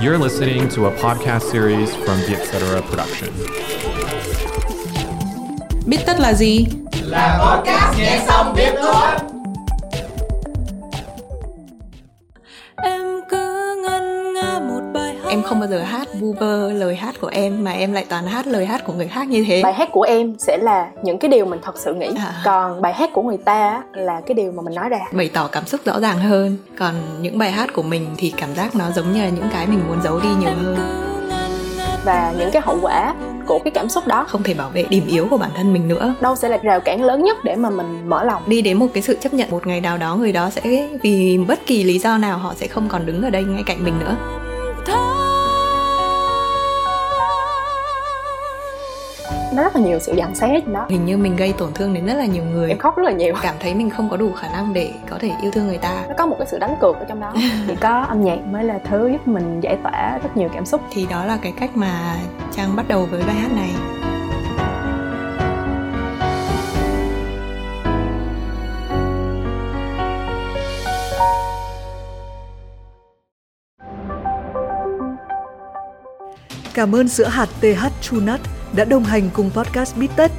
You're listening to a podcast series from the Etc. Production. Biết tất là gì? Là podcast nghe xong biết thôi. Em không bao giờ hát vu vơ lời hát của em Mà em lại toàn hát lời hát của người khác như thế. Bài hát của em sẽ là những cái điều mình thật sự nghĩ. À. Còn bài hát của người ta là cái điều mà mình nói ra. Bày tỏ cảm xúc rõ ràng hơn. Còn những bài hát của mình thì cảm giác nó giống như là những cái mình muốn giấu đi nhiều hơn. Và những cái hậu quả của cái cảm xúc đó không thể bảo vệ điểm yếu của bản thân mình nữa. đâu sẽ là rào cản lớn nhất để mà mình mở lòng. Đi đến một cái sự chấp nhận một ngày nào đó người đó sẽ vì bất kỳ lý do nào họ sẽ không còn đứng ở đây ngay cạnh mình nữa nó rất là nhiều sự dằn xé đó. Hình như mình gây tổn thương đến rất là nhiều người. Em khóc rất là nhiều. Cảm thấy mình không có đủ khả năng để có thể yêu thương người ta. Nó có một cái sự đánh cược ở trong đó. Chỉ có âm nhạc mới là thứ giúp mình giải tỏa rất nhiều cảm xúc. Thì đó là cái cách mà trang bắt đầu với bài hát này. Cảm ơn sữa hạt TH True Nut đã đồng hành cùng podcast Bít Tất.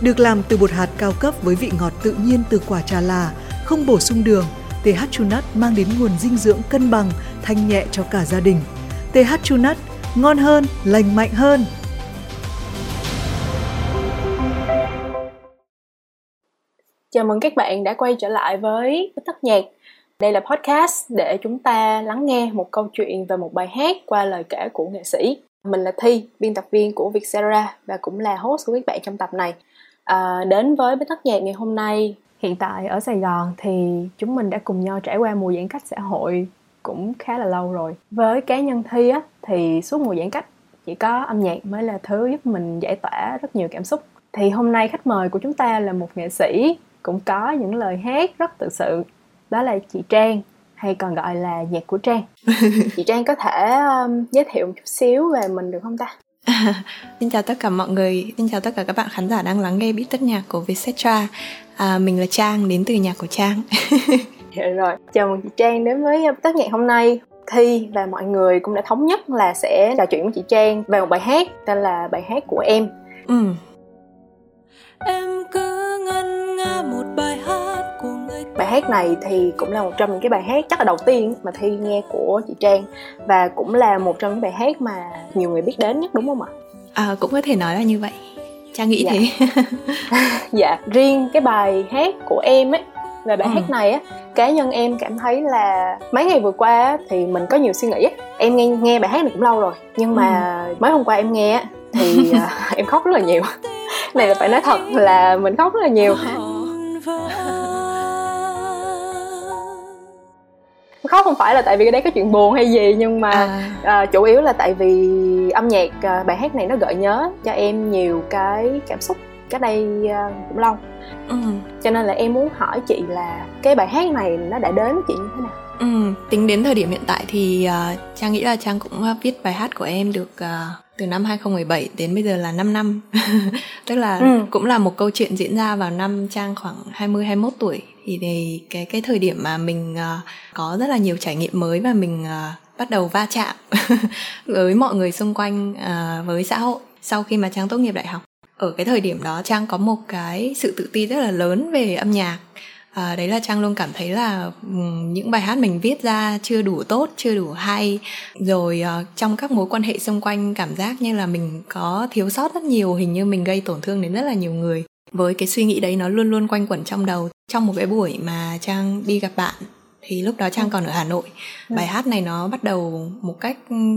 Được làm từ bột hạt cao cấp với vị ngọt tự nhiên từ quả trà là, không bổ sung đường, TH True Nut mang đến nguồn dinh dưỡng cân bằng, thanh nhẹ cho cả gia đình. TH True Nut, ngon hơn, lành mạnh hơn. Chào mừng các bạn đã quay trở lại với Tất Nhạc. Đây là podcast để chúng ta lắng nghe một câu chuyện về một bài hát qua lời kể của nghệ sĩ. Mình là Thi, biên tập viên của Vietcetera và cũng là host của các bạn trong tập này. À, đến với bế tắc Nhạc ngày hôm nay, hiện tại ở Sài Gòn thì chúng mình đã cùng nhau trải qua mùa giãn cách xã hội cũng khá là lâu rồi. Với cá nhân Thi á, thì suốt mùa giãn cách chỉ có âm nhạc mới là thứ giúp mình giải tỏa rất nhiều cảm xúc. Thì hôm nay khách mời của chúng ta là một nghệ sĩ cũng có những lời hát rất tự sự. Đó là chị Trang hay còn gọi là nhạc của Trang. chị Trang có thể um, giới thiệu một chút xíu về mình được không ta? xin chào tất cả mọi người, xin chào tất cả các bạn khán giả đang lắng nghe beat tất nhạc của Vietcetera. À, mình là Trang, đến từ nhạc của Trang. Dạ rồi, chào mừng chị Trang đến với tất nhạc hôm nay. Thi và mọi người cũng đã thống nhất là sẽ trò chuyện với chị Trang về một bài hát tên là bài hát của em. Ừ. Em cứ ngân nga một bài hát bài hát này thì cũng là một trong những cái bài hát chắc là đầu tiên mà thi nghe của chị trang và cũng là một trong những bài hát mà nhiều người biết đến nhất đúng không ạ? À, cũng có thể nói là như vậy. Trang nghĩ dạ. thế. Dạ riêng cái bài hát của em ấy về bài ừ. hát này á cá nhân em cảm thấy là mấy ngày vừa qua thì mình có nhiều suy nghĩ á. Em nghe nghe bài hát này cũng lâu rồi nhưng mà ừ. mấy hôm qua em nghe thì à, em khóc rất là nhiều. Này là phải nói thật là mình khóc rất là nhiều khóc không phải là tại vì cái đấy có chuyện buồn hay gì nhưng mà à. uh, chủ yếu là tại vì âm nhạc uh, bài hát này nó gợi nhớ cho em nhiều cái cảm xúc cách đây uh, cũng lâu ừ. cho nên là em muốn hỏi chị là cái bài hát này nó đã đến với chị như thế nào Ừ, tính đến thời điểm hiện tại thì uh, Trang nghĩ là Trang cũng uh, viết bài hát của em được uh, từ năm 2017 đến bây giờ là 5 năm. Tức là ừ. cũng là một câu chuyện diễn ra vào năm Trang khoảng 20 21 tuổi thì thì cái cái thời điểm mà mình uh, có rất là nhiều trải nghiệm mới và mình uh, bắt đầu va chạm với mọi người xung quanh uh, với xã hội sau khi mà Trang tốt nghiệp đại học. Ở cái thời điểm đó Trang có một cái sự tự ti rất là lớn về âm nhạc. À, đấy là trang luôn cảm thấy là những bài hát mình viết ra chưa đủ tốt chưa đủ hay. Rồi uh, trong các mối quan hệ xung quanh cảm giác như là mình có thiếu sót rất nhiều hình như mình gây tổn thương đến rất là nhiều người với cái suy nghĩ đấy nó luôn luôn quanh quẩn trong đầu. Trong một cái buổi mà trang đi gặp bạn thì lúc đó trang còn ở hà nội. Bài hát này nó bắt đầu một cách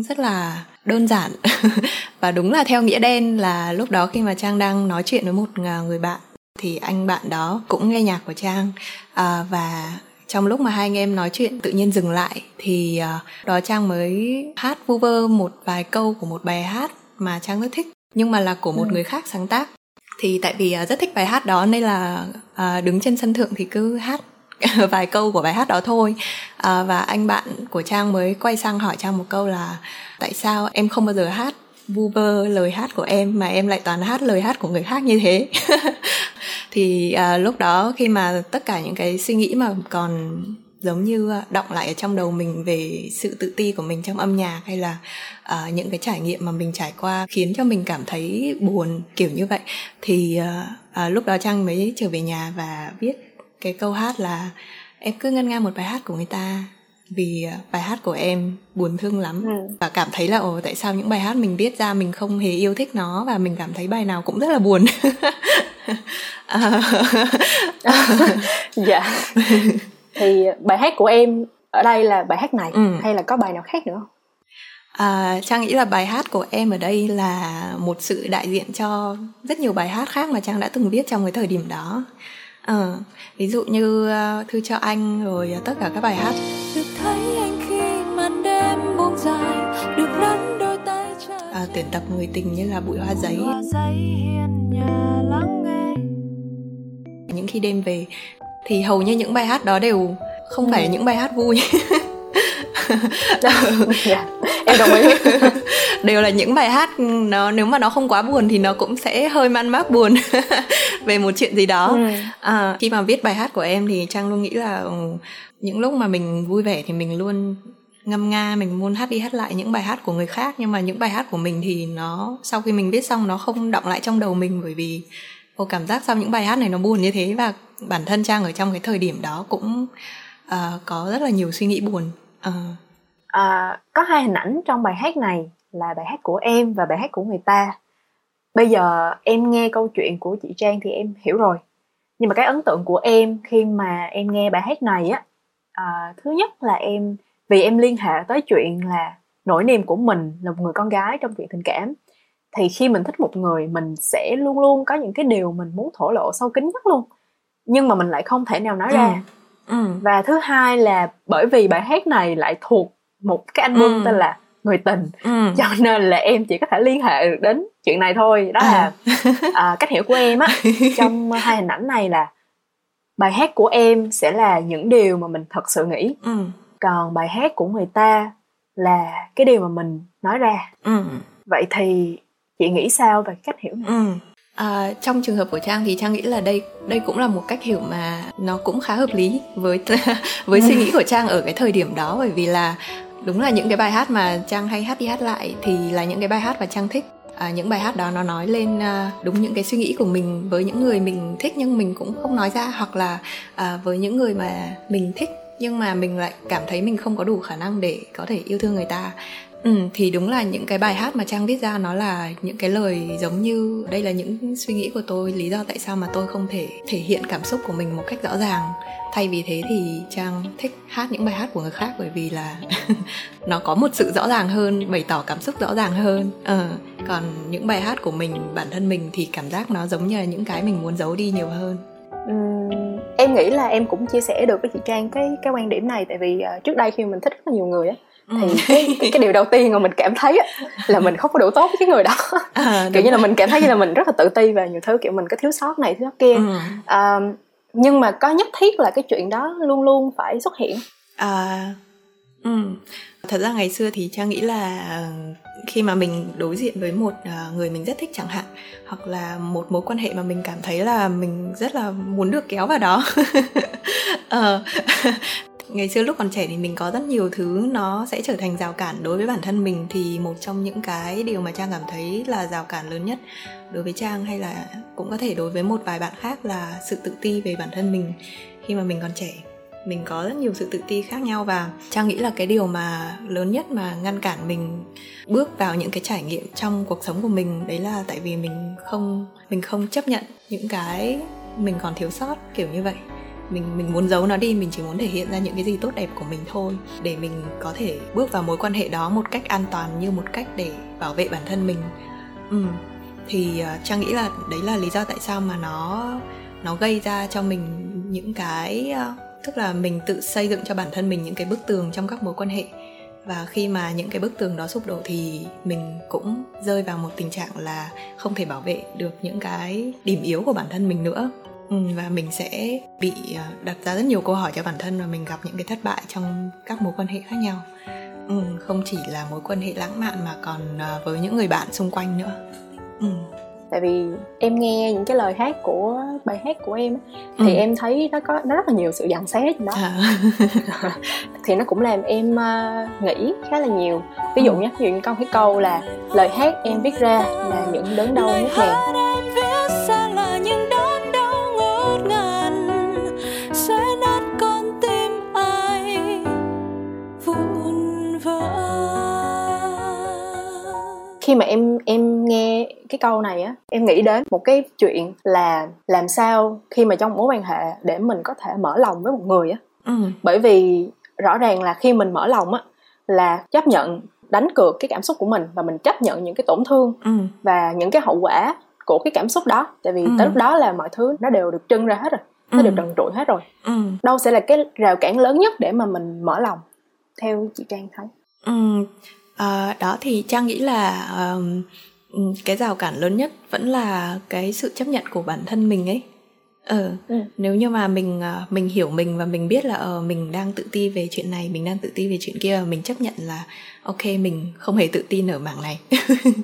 rất là đơn giản. Và đúng là theo nghĩa đen là lúc đó khi mà trang đang nói chuyện với một à, người bạn thì anh bạn đó cũng nghe nhạc của trang. À, và trong lúc mà hai anh em nói chuyện tự nhiên dừng lại thì uh, đó trang mới hát vu vơ một vài câu của một bài hát mà trang rất thích nhưng mà là của một ừ. người khác sáng tác thì tại vì à, rất thích bài hát đó nên là à, đứng trên sân thượng thì cứ hát vài câu của bài hát đó thôi. À, và anh bạn của trang mới quay sang hỏi trang một câu là tại sao em không bao giờ hát vu vơ lời hát của em mà em lại toàn hát lời hát của người khác như thế? Thì à, lúc đó khi mà tất cả những cái suy nghĩ mà còn giống như động lại ở trong đầu mình về sự tự ti của mình trong âm nhạc hay là uh, những cái trải nghiệm mà mình trải qua khiến cho mình cảm thấy buồn kiểu như vậy. Thì uh, uh, lúc đó trang mới trở về nhà và viết cái câu hát là em cứ ngân nga một bài hát của người ta vì bài hát của em buồn thương lắm. Ừ. và cảm thấy là ồ tại sao những bài hát mình viết ra mình không hề yêu thích nó và mình cảm thấy bài nào cũng rất là buồn. Dạ thì bài hát của em ở đây là bài hát này ừ. hay là có bài nào khác nữa không À, Trang nghĩ là bài hát của em ở đây là một sự đại diện cho rất nhiều bài hát khác mà Trang đã từng viết trong cái thời điểm đó. À, ví dụ như uh, Thư cho anh rồi uh, tất cả các bài hát. Được thấy anh khi màn đêm buông dài, được nắm đôi tay à, tuyển tập người tình như là bụi hoa giấy. Hoa giấy hiền nhà lắng nghe. Những khi đêm về thì hầu như những bài hát đó đều không ừ. phải là những bài hát vui. Dạ, em đồng ý. Đều là những bài hát nó nếu mà nó không quá buồn thì nó cũng sẽ hơi man mác buồn về một chuyện gì đó. Ừ. à, khi mà viết bài hát của em thì trang luôn nghĩ là ừ, những lúc mà mình vui vẻ thì mình luôn ngâm nga mình muốn hát đi hát lại những bài hát của người khác. Nhưng mà những bài hát của mình thì nó sau khi mình viết xong nó không động lại trong đầu mình bởi vì cô cảm giác sau những bài hát này nó buồn như thế. Và bản thân trang ở trong cái thời điểm đó cũng uh, có rất là nhiều suy nghĩ buồn. Uh. À, có hai hình ảnh trong bài hát này là bài hát của em và bài hát của người ta. Bây giờ em nghe câu chuyện của chị trang thì em hiểu rồi. Nhưng mà cái ấn tượng của em khi mà em nghe bài hát này á à, thứ nhất là em vì em liên hệ tới chuyện là nỗi niềm của mình là một người con gái trong chuyện tình cảm thì khi mình thích một người mình sẽ luôn luôn có những cái điều mình muốn thổ lộ sâu kín nhất luôn nhưng mà mình lại không thể nào nói ừ. ra ừ. và thứ hai là bởi vì bài hát này lại thuộc một cái album ừ. tên là người tình ừ. cho nên là em chỉ có thể liên hệ được đến chuyện này thôi đó là à. à, cách hiểu của em á trong hai hình ảnh này là bài hát của em sẽ là những điều mà mình thật sự nghĩ ừ. còn bài hát của người ta là cái điều mà mình nói ra ừ. vậy thì chị nghĩ sao về cách hiểu này ừ. À, trong trường hợp của trang thì trang nghĩ là đây đây cũng là một cách hiểu mà nó cũng khá hợp lý với với suy nghĩ của trang ở cái thời điểm đó. Bởi vì là đúng là những cái bài hát mà trang hay hát đi hát lại thì là những cái bài hát mà trang thích. À, những bài hát đó nó nói lên à, đúng những cái suy nghĩ của mình với những người mình thích nhưng mình cũng không nói ra hoặc là à, với những người mà mình thích nhưng mà mình lại cảm thấy mình không có đủ khả năng để có thể yêu thương người ta. Ừ, thì đúng là những cái bài hát mà Trang viết ra nó là những cái lời giống như đây là những suy nghĩ của tôi lý do tại sao mà tôi không thể thể hiện cảm xúc của mình một cách rõ ràng. Thay vì thế thì Trang thích hát những bài hát của người khác bởi vì là nó có một sự rõ ràng hơn bày tỏ cảm xúc rõ ràng hơn. Ờ, còn những bài hát của mình bản thân mình thì cảm giác nó giống như là những cái mình muốn giấu đi nhiều hơn. Uhm, em nghĩ là em cũng chia sẻ được với chị Trang cái cái quan điểm này. Tại vì uh, trước đây khi mình thích rất là nhiều người á thì ừ. cái, cái cái điều đầu tiên mà mình cảm thấy là mình không có đủ tốt với cái người đó à, kiểu như là mình cảm thấy như là mình rất là tự ti về nhiều thứ kiểu mình có thiếu sót này thiếu sót kia ừ. à, nhưng mà có nhất thiết là cái chuyện đó luôn luôn phải xuất hiện à ừ. thật ra ngày xưa thì trang nghĩ là khi mà mình đối diện với một à, người mình rất thích chẳng hạn hoặc là một mối quan hệ mà mình cảm thấy là mình rất là muốn được kéo vào đó ờ, ngày xưa lúc còn trẻ thì mình có rất nhiều thứ nó sẽ trở thành rào cản đối với bản thân mình. Thì một trong những cái điều mà trang cảm thấy là rào cản lớn nhất đối với trang hay là cũng có thể đối với một vài bạn khác là sự tự ti về bản thân mình. Khi mà mình còn trẻ, mình có rất nhiều sự tự ti khác nhau và trang nghĩ là cái điều mà lớn nhất mà ngăn cản mình bước vào những cái trải nghiệm trong cuộc sống của mình đấy là tại vì mình không mình không chấp nhận những cái mình còn thiếu sót, kiểu như vậy mình mình muốn giấu nó đi mình chỉ muốn thể hiện ra những cái gì tốt đẹp của mình thôi. Để mình có thể bước vào mối quan hệ đó một cách an toàn như một cách để bảo vệ bản thân mình. Ừ. thì uh, trang nghĩ là đấy là lý do tại sao mà nó nó gây ra cho mình những cái uh, tức là mình tự xây dựng cho bản thân mình những cái bức tường trong các mối quan hệ. Và khi mà những cái bức tường đó sụp đổ thì mình cũng rơi vào một tình trạng là không thể bảo vệ được những cái điểm yếu của bản thân mình nữa và mình sẽ bị ờ, đặt ra rất nhiều câu hỏi cho bản thân và mình gặp những cái thất bại trong các mối quan hệ khác nhau ừ, không chỉ là mối quan hệ lãng mạn mà còn ờ, với những người bạn xung quanh nữa ừ. tại vì em nghe những cái lời hát của bài hát của em thì ừ. em thấy nó có nó rất là nhiều sự dằn xé trên đó à. thì nó cũng làm em uh, nghĩ khá là nhiều ví dụ ừ. nhé ví dụ như con cái câu là lời hát em viết ra là những đớn đau ngút ngàn khi mà em em nghe cái câu này á em nghĩ đến một cái chuyện là làm sao khi mà trong mối quan hệ để mình có thể mở lòng với một người á ừ. bởi vì rõ ràng là khi mình mở lòng á là chấp nhận đánh cược cái cảm xúc của mình và mình chấp nhận những cái tổn thương ừ. và những cái hậu quả của cái cảm xúc đó tại vì ừ. tới lúc đó là mọi thứ nó đều được trưng ra hết rồi nó ừ. đều trần trụi hết rồi ừ. đâu sẽ là cái rào cản lớn nhất để mà mình mở lòng theo chị trang thấy ừ À, đó thì trang nghĩ là um, cái rào cản lớn nhất vẫn là cái sự chấp nhận của bản thân mình ấy ờ ừ. nếu như mà mình ờ, mình hiểu mình và mình biết là ờ mình đang tự ti về chuyện này mình đang tự ti về chuyện kia và mình chấp nhận là ok mình không hề tự tin ở mảng này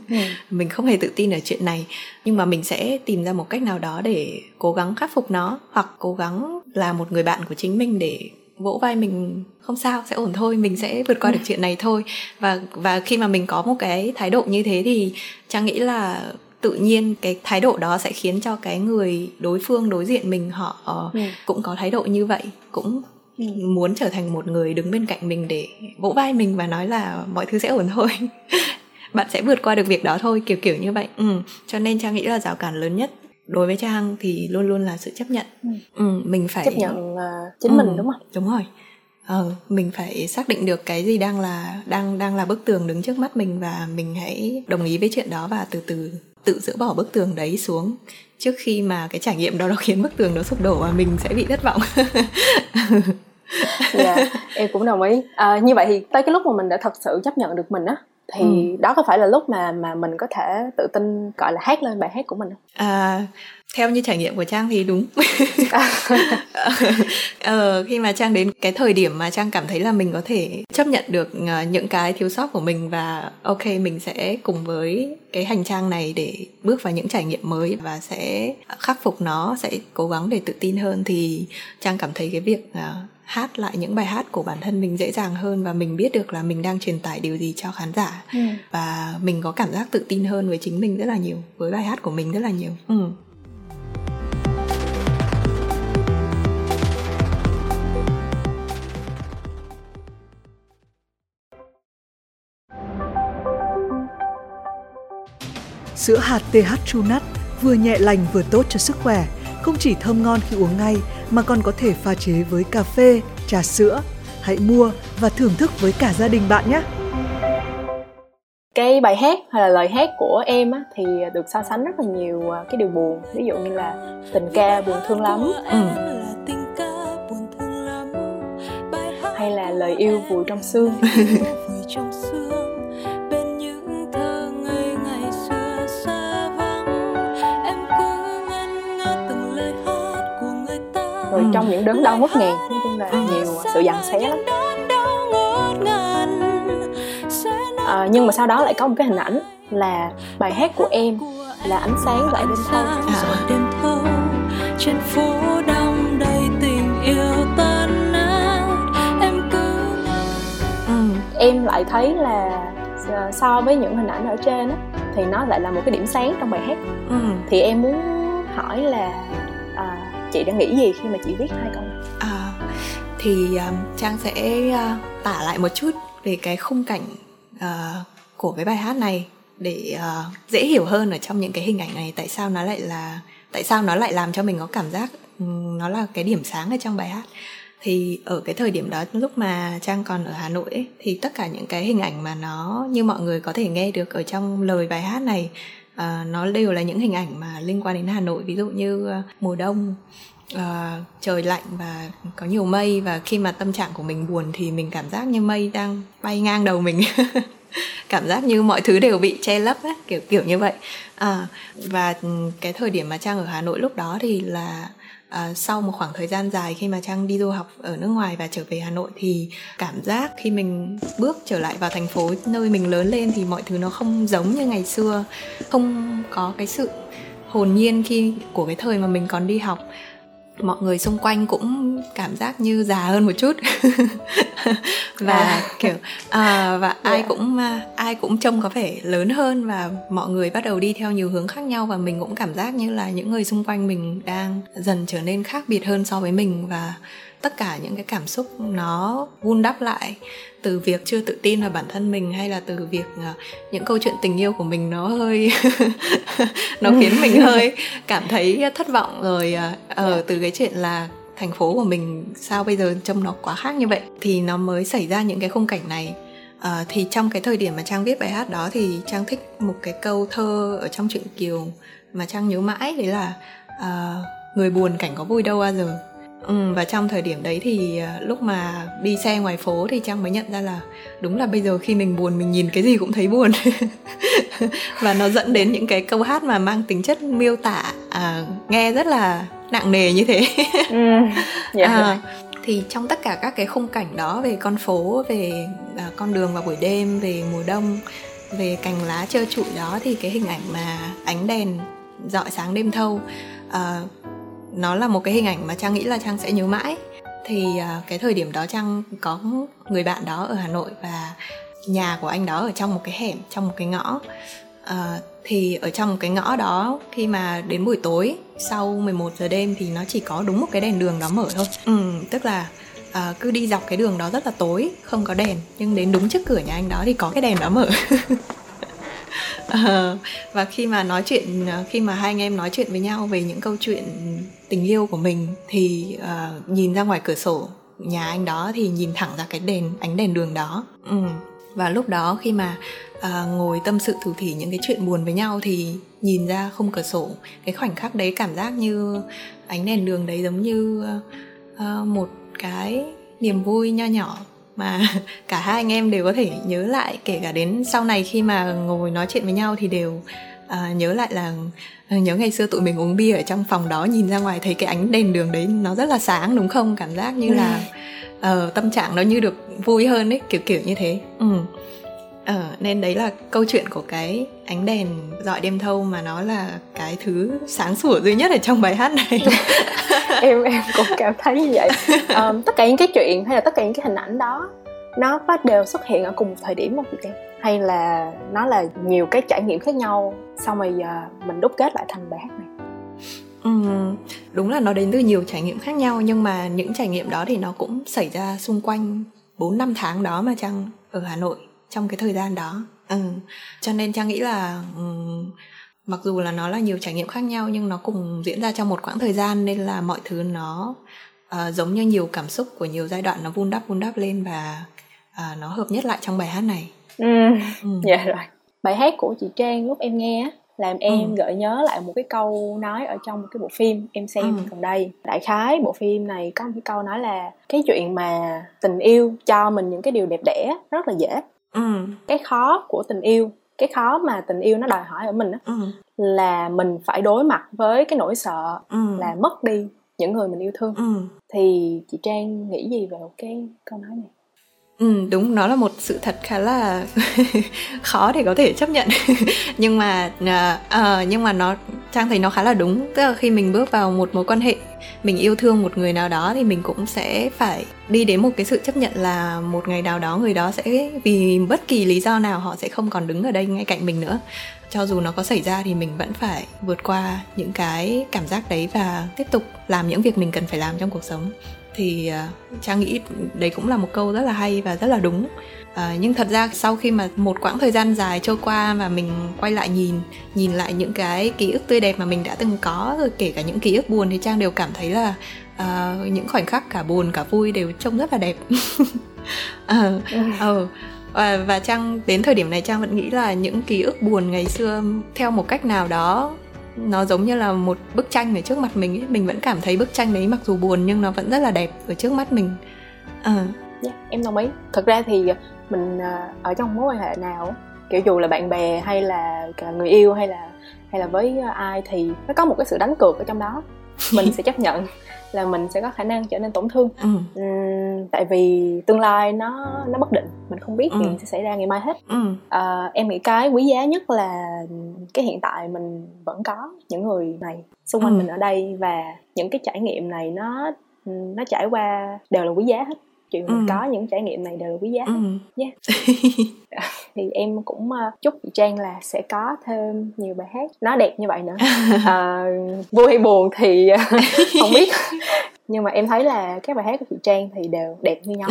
ừ. mình không hề tự tin ở chuyện này nhưng mà mình sẽ tìm ra một cách nào đó để cố gắng khắc phục nó hoặc cố gắng là một người bạn của chính mình để vỗ vai mình không sao sẽ ổn thôi mình sẽ vượt qua được chuyện này thôi và và khi mà mình có một cái thái độ như thế thì trang nghĩ là tự nhiên cái thái độ đó sẽ khiến cho cái người đối phương đối diện mình họ ừ. cũng có thái độ như vậy cũng ừ. muốn trở thành một người đứng bên cạnh mình để vỗ vai mình và nói là mọi thứ sẽ ổn thôi bạn sẽ vượt qua được việc đó thôi kiểu kiểu như vậy ừ. cho nên trang nghĩ là rào cản lớn nhất đối với trang thì luôn luôn là sự chấp nhận. Ừ. Ừ, mình phải chấp nhận uh, chính ừ, mình đúng không? đúng rồi. Ờ, mình phải xác định được cái gì đang là đang đang là bức tường đứng trước mắt mình và mình hãy đồng ý với chuyện đó và từ từ tự dỡ bỏ bức tường đấy xuống trước khi mà cái trải nghiệm đó nó khiến bức tường nó sụp đổ và mình sẽ bị thất vọng. Dạ yeah, em cũng đồng ý. À, như vậy thì tới cái lúc mà mình đã thật sự chấp nhận được mình á thì ừ. đó có phải là lúc mà mà mình có thể tự tin gọi là hát lên bài hát của mình không? À, theo như trải nghiệm của trang thì đúng ờ, khi mà trang đến cái thời điểm mà trang cảm thấy là mình có thể chấp nhận được ờ, những cái thiếu sót của mình và ok mình sẽ cùng với cái hành trang này để bước vào những trải nghiệm mới và sẽ khắc phục nó sẽ cố gắng để tự tin hơn thì trang cảm thấy cái việc uh, hát lại những bài hát của bản thân mình dễ dàng hơn và mình biết được là mình đang truyền tải điều gì cho khán giả ừ. và mình có cảm giác tự tin hơn với chính mình rất là nhiều với bài hát của mình rất là nhiều ừ. Sữa hạt TH True Nut vừa nhẹ lành vừa tốt cho sức khỏe, không chỉ thơm ngon khi uống ngay mà còn có thể pha chế với cà phê, trà sữa. Hãy mua và thưởng thức với cả gia đình bạn nhé! cái bài hát hay là lời hát của em á, thì được so sánh rất là nhiều à, cái điều buồn ví dụ như là tình ca buồn thương lắm ừ. hay là lời yêu vùi trong xương trong những đớn đau ngút ngàn nói chung là nhiều sự dằn xé lắm à, nhưng mà sau đó lại có một cái hình ảnh là bài hát của em là ánh sáng đêm thâu à. đêm thâu trên phố đông đầy tình yêu tan nát em cứ ừ. em lại thấy là ờ, so với những hình ảnh ở trên á thì nó lại là một cái điểm sáng trong bài hát ừ. thì em muốn hỏi là chị đã nghĩ gì khi mà chị viết hai câu này? À, thì um, trang sẽ uh, tả lại một chút về cái khung cảnh uh, của cái bài hát này để uh, dễ hiểu hơn ở trong những cái hình ảnh này. Tại sao nó lại là tại sao nó lại làm cho mình có cảm giác um, nó là cái điểm sáng ở trong bài hát? Thì ở cái thời điểm đó lúc mà trang còn ở hà nội ấy, thì tất cả những cái hình ảnh mà nó như mọi người có thể nghe được ở trong lời bài hát này uh, nó đều là những hình ảnh mà liên quan đến hà nội. Ví dụ như uh, mùa đông uh, trời lạnh và có nhiều mây. Và khi mà tâm trạng của mình buồn thì mình cảm giác như mây đang bay ngang đầu mình. Cảm giác như mọi thứ đều bị che lấp ấy, kiểu kiểu như vậy. À, và ừ, cái thời điểm mà trang ở hà nội lúc đó thì là à, sau một khoảng thời gian dài khi mà trang đi du học ở nước ngoài và trở về hà nội thì cảm giác khi mình bước trở lại vào thành phố nơi mình lớn lên thì mọi thứ nó không giống như ngày xưa không có cái sự hồn nhiên khi của cái thời mà mình còn đi học mọi người xung quanh cũng cảm giác như già hơn một chút và à. kiểu à, và ai yeah. cũng à, ai cũng trông có vẻ lớn hơn và mọi người bắt đầu đi theo nhiều hướng khác nhau và mình cũng cảm giác như là những người xung quanh mình đang dần trở nên khác biệt hơn so với mình và tất cả những cái cảm xúc nó vun đắp lại từ việc chưa tự tin vào bản thân mình hay là từ việc uh, những câu chuyện tình yêu của mình nó hơi nó khiến mình hơi cảm thấy thất vọng rồi ở uh, uh, từ cái chuyện là thành phố của mình sao bây giờ trông nó quá khác như vậy thì nó mới xảy ra những cái khung cảnh này. Uh, thì trong cái thời điểm mà trang viết bài hát đó thì trang thích một cái câu thơ ở trong truyện kiều mà trang nhớ mãi đấy là uh, người buồn cảnh có vui đâu bao giờ Ừ, và trong thời điểm đấy thì à, lúc mà đi xe ngoài phố thì trang mới nhận ra là đúng là bây giờ khi mình buồn mình nhìn cái gì cũng thấy buồn và nó dẫn đến những cái câu hát mà mang tính chất miêu tả à, nghe rất là nặng nề như thế ừ, yeah. Dạ. à, thì trong tất cả các cái khung cảnh đó về con phố về à, con đường vào buổi đêm về mùa đông về cành lá trơ trụi đó thì cái hình ảnh mà ánh đèn dọi sáng đêm thâu à, nó là một cái hình ảnh mà trang nghĩ là trang sẽ nhớ mãi. Thì à, cái thời điểm đó trang có người bạn đó ở hà nội và nhà của anh đó ở trong một cái hẻm trong một cái ngõ. Uh, thì ở trong một cái ngõ đó khi mà đến buổi tối sau 11 giờ đêm thì nó chỉ có đúng một cái đèn đường đó mở thôi. Ừ, tức là uh, cứ đi dọc cái đường đó rất là tối không có đèn. Nhưng đến đúng trước cửa nhà anh đó thì có cái đèn đó mở. Uh, và khi mà nói chuyện khi mà hai anh em nói chuyện với nhau về những câu chuyện tình yêu của mình thì uh, nhìn ra ngoài cửa sổ nhà anh đó thì nhìn thẳng ra cái đèn ánh đèn đường đó ừ. và lúc đó khi mà uh, ngồi tâm sự thủ thỉ những cái chuyện buồn với nhau thì nhìn ra khung cửa sổ cái khoảnh khắc đấy cảm giác như ánh đèn đường đấy giống như uh, một cái niềm vui nho nhỏ mà cả hai anh em đều có thể nhớ lại kể cả đến sau này khi mà ngồi nói chuyện với nhau thì đều uh, nhớ lại là uh, nhớ ngày xưa tụi mình uống bia ở trong phòng đó nhìn ra ngoài thấy cái ánh đèn đường đấy nó rất là sáng đúng không? Cảm giác như là uh, tâm trạng nó như được vui hơn ấy kiểu kiểu như thế. Ừ. Ờ, nên đấy là câu chuyện của cái ánh đèn dọi đêm thâu mà nó là cái thứ sáng sủa duy nhất ở trong bài hát này. Em em cũng cảm thấy như vậy. Um, tất cả những cái chuyện hay là tất cả những cái hình ảnh đó nó có đều xuất hiện ở cùng thời điểm không chị hay là nó là nhiều cái trải nghiệm khác nhau xong rồi giờ mình đúc kết lại thành bài hát này Ừ, đúng là nó đến từ nhiều trải nghiệm khác nhau nhưng mà những trải nghiệm đó thì nó cũng xảy ra xung quanh 4 năm tháng đó mà Trang ở Hà Nội trong cái thời gian đó ừ. cho nên trang nghĩ là um, mặc dù là nó là nhiều trải nghiệm khác nhau nhưng nó cùng diễn ra trong một quãng thời gian nên là mọi thứ nó uh, giống như nhiều cảm xúc của nhiều giai đoạn nó vun đắp vun đắp lên và uh, nó hợp nhất lại trong bài hát này ừ. ừ. dạ rồi bài hát của chị trang lúc em nghe làm em ừ. gợi nhớ lại một cái câu nói ở trong một cái bộ phim em xem ừ. gần đây đại khái bộ phim này có một cái câu nói là cái chuyện mà tình yêu cho mình những cái điều đẹp đẽ rất là dễ ừ. cái khó của tình yêu cái khó mà tình yêu nó đòi hỏi ở mình đó, ừ. là mình phải đối mặt với cái nỗi sợ ừ. là mất đi những người mình yêu thương ừ. thì chị trang nghĩ gì về cái câu nói này Ừ, đúng nó là một sự thật khá là khó để có thể chấp nhận. Nhưng mà uh, uh, nhưng mà nó trang thấy nó khá là đúng. Tức là khi mình bước vào một mối quan hệ mình yêu thương một người nào đó thì mình cũng sẽ phải đi đến một cái sự chấp nhận là một ngày nào đó người đó sẽ vì bất kỳ lý do nào họ sẽ không còn đứng ở đây ngay cạnh mình nữa. Cho dù nó có xảy ra thì mình vẫn phải vượt qua những cái cảm giác đấy và tiếp tục làm những việc mình cần phải làm trong cuộc sống thì à, trang nghĩ đấy cũng là một câu rất là hay và rất là đúng. À, nhưng thật ra sau khi mà một quãng thời gian dài trôi qua và mình quay lại nhìn nhìn lại những cái ký ức tươi đẹp mà mình đã từng có rồi kể cả những ký ức buồn thì trang đều cảm thấy là uh, những khoảnh khắc cả buồn cả vui đều trông rất là đẹp. Uh, uh, và trang đến thời điểm này trang vẫn nghĩ là những ký ức buồn ngày xưa theo một cách nào đó nó giống như là một bức tranh ở trước mặt mình ấy. mình vẫn cảm thấy bức tranh đấy mặc dù buồn nhưng nó vẫn rất là đẹp ở trước mắt mình à. yeah, dạ, em đồng ý thực ra thì mình à, ở trong mối quan hệ nào kiểu dù là bạn bè hay là người yêu hay là hay là với ai thì nó có một cái sự đánh cược ở trong đó mình sẽ chấp nhận là mình sẽ có khả năng trở nên tổn thương ừ. uhm, tại vì tương lai nó nó bất định mình không biết ừ. gì sẽ xảy ra ngày mai hết ừ. à, em nghĩ cái quý giá nhất là cái hiện tại mình vẫn có những người này xung quanh ừ. mình ở đây và những cái trải nghiệm này nó nó trải qua đều là quý giá hết chuyện mình ừ. có những trải nghiệm này đều là quý giá ừ. yeah. thì em cũng uh, chúc chị Trang là sẽ có thêm nhiều bài hát nó đẹp như vậy nữa uh, vui hay buồn thì uh, không biết nhưng mà em thấy là các bài hát của chị Trang thì đều đẹp như nhau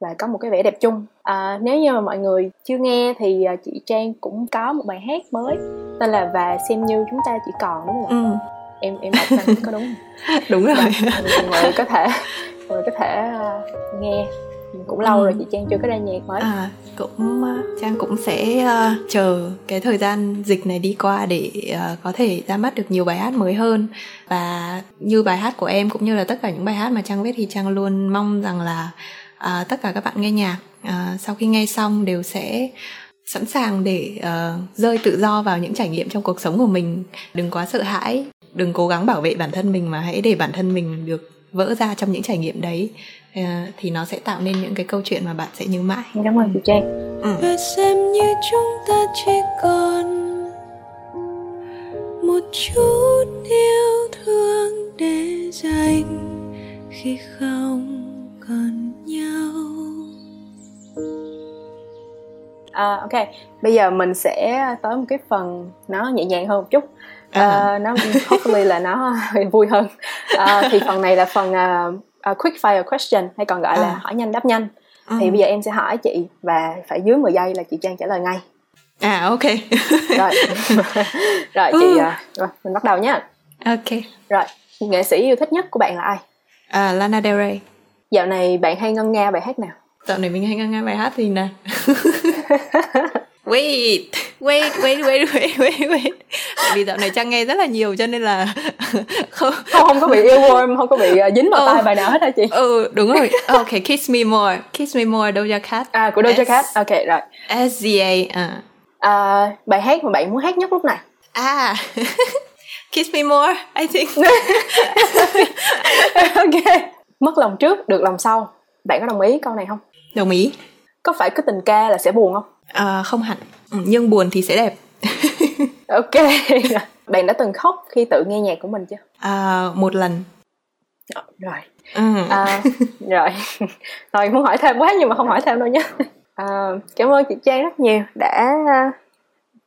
và có một cái vẻ đẹp chung à, nếu như mà mọi người chưa nghe thì chị Trang cũng có một bài hát mới tên là và xem như chúng ta chỉ còn đúng không ừ. em em đọc ra có đúng không đúng rồi mọi người có thể mọi người có thể uh, nghe. Cũng lâu ừ. rồi chị Trang chưa có ra nhạc mới à cũng uh, Trang cũng sẽ uh, chờ cái thời gian dịch này đi qua để uh, có thể ra mắt được nhiều bài hát mới hơn. Và như bài hát của em cũng như là tất cả những bài hát mà Trang viết thì Trang luôn mong rằng là uh, tất cả các bạn nghe nhạc uh, sau khi nghe xong đều sẽ sẵn sàng để uh, rơi tự do vào những trải nghiệm trong cuộc sống của mình. Đừng quá sợ hãi đừng cố gắng bảo vệ bản thân mình mà hãy để bản thân mình được vỡ ra trong những trải nghiệm đấy uh, thì nó sẽ tạo nên những cái câu chuyện mà bạn sẽ nhớ mãi. Cảm ơn chị Trang. Ừ. và xem như chúng ta chỉ còn một chút yêu thương để dành khi không còn nhau. À, ok, bây giờ mình sẽ tới một cái phần nó nhẹ nhàng hơn một chút. À. uh, nó hopefully là nó vui hơn uh, thì phần này là phần uh, uh, quick fire question hay còn gọi à. là hỏi nhanh đáp nhanh. Ừ. thì bây giờ em sẽ hỏi chị và phải dưới 10 giây là chị Trang trả lời ngay. À ok. Rồi. Rồi chị uh, rồi mình bắt đầu nhé ok. Rồi nghệ sĩ yêu thích nhất của bạn là ai? À, Lana Del Rey. Dạo này bạn hay ngân nga bài hát nào? Dạo này mình hay ngân nga bài hát gì nè wait. Wait wait wait wait wait wait. Tại vì dạo này trang nghe rất là nhiều cho nên là không không, không có bị earworm không có bị uh, dính vào oh. tai bài nào hết hả chị? Ừ đúng rồi. Ok kiss me more. Kiss me more Doja Cat. À của Doja S- Cat. Ok rồi. SZA à. à bài hát mà bạn muốn hát nhất lúc này? À. Kiss me more I think. Ok. Mất lòng trước được lòng sau. Bạn có đồng ý câu này không? Đồng ý. Có phải cứ tình ca là sẽ buồn không à, không hẳn. Ừ, nhưng buồn thì sẽ đẹp. Ok. Bạn đã từng khóc khi tự nghe nhạc của mình chưa? À, một lần. Rồi. Ừ. à, rồi. Rồi muốn hỏi thêm quá nhưng mà không hỏi thêm đâu nhé à, cảm ơn chị trang rất nhiều đã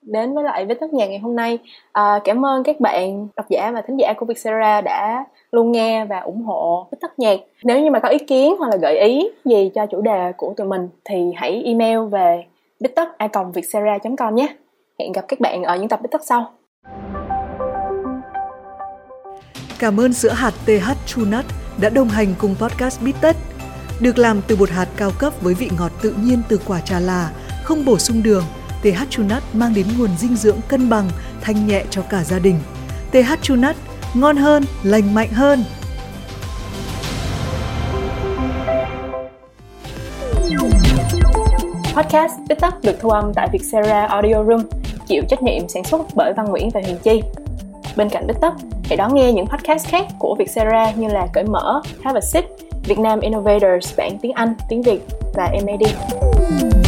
đến với lại với tất nhạc ngày hôm nay. À, cảm ơn các bạn độc giả và thính giả của Vietcetera đã luôn nghe và ủng hộ với tất nhạc nếu như mà có ý kiến hoặc là gợi ý gì cho chủ đề của tụi mình thì hãy email về bít tất a com nhé hẹn gặp các bạn ở những tập bít sau Cảm ơn sữa hạt TH True Nut đã đồng hành cùng podcast Bít Được làm từ bột hạt cao cấp với vị ngọt tự nhiên từ quả trà là, không bổ sung đường, TH True Nut mang đến nguồn dinh dưỡng cân bằng, thanh nhẹ cho cả gia đình. TH True Nut, ngon hơn, lành mạnh hơn. Podcast Bít Tất được thu âm tại Vietcetera Audio Room, chịu trách nhiệm sản xuất bởi Văn Nguyễn và Huyền Chi. Bên cạnh Bít Tất, hãy đón nghe những podcast khác của Vietcetera như là Cởi Mở, Have a Sip, Việt Nam Innovators bản tiếng Anh, tiếng Việt và MAD.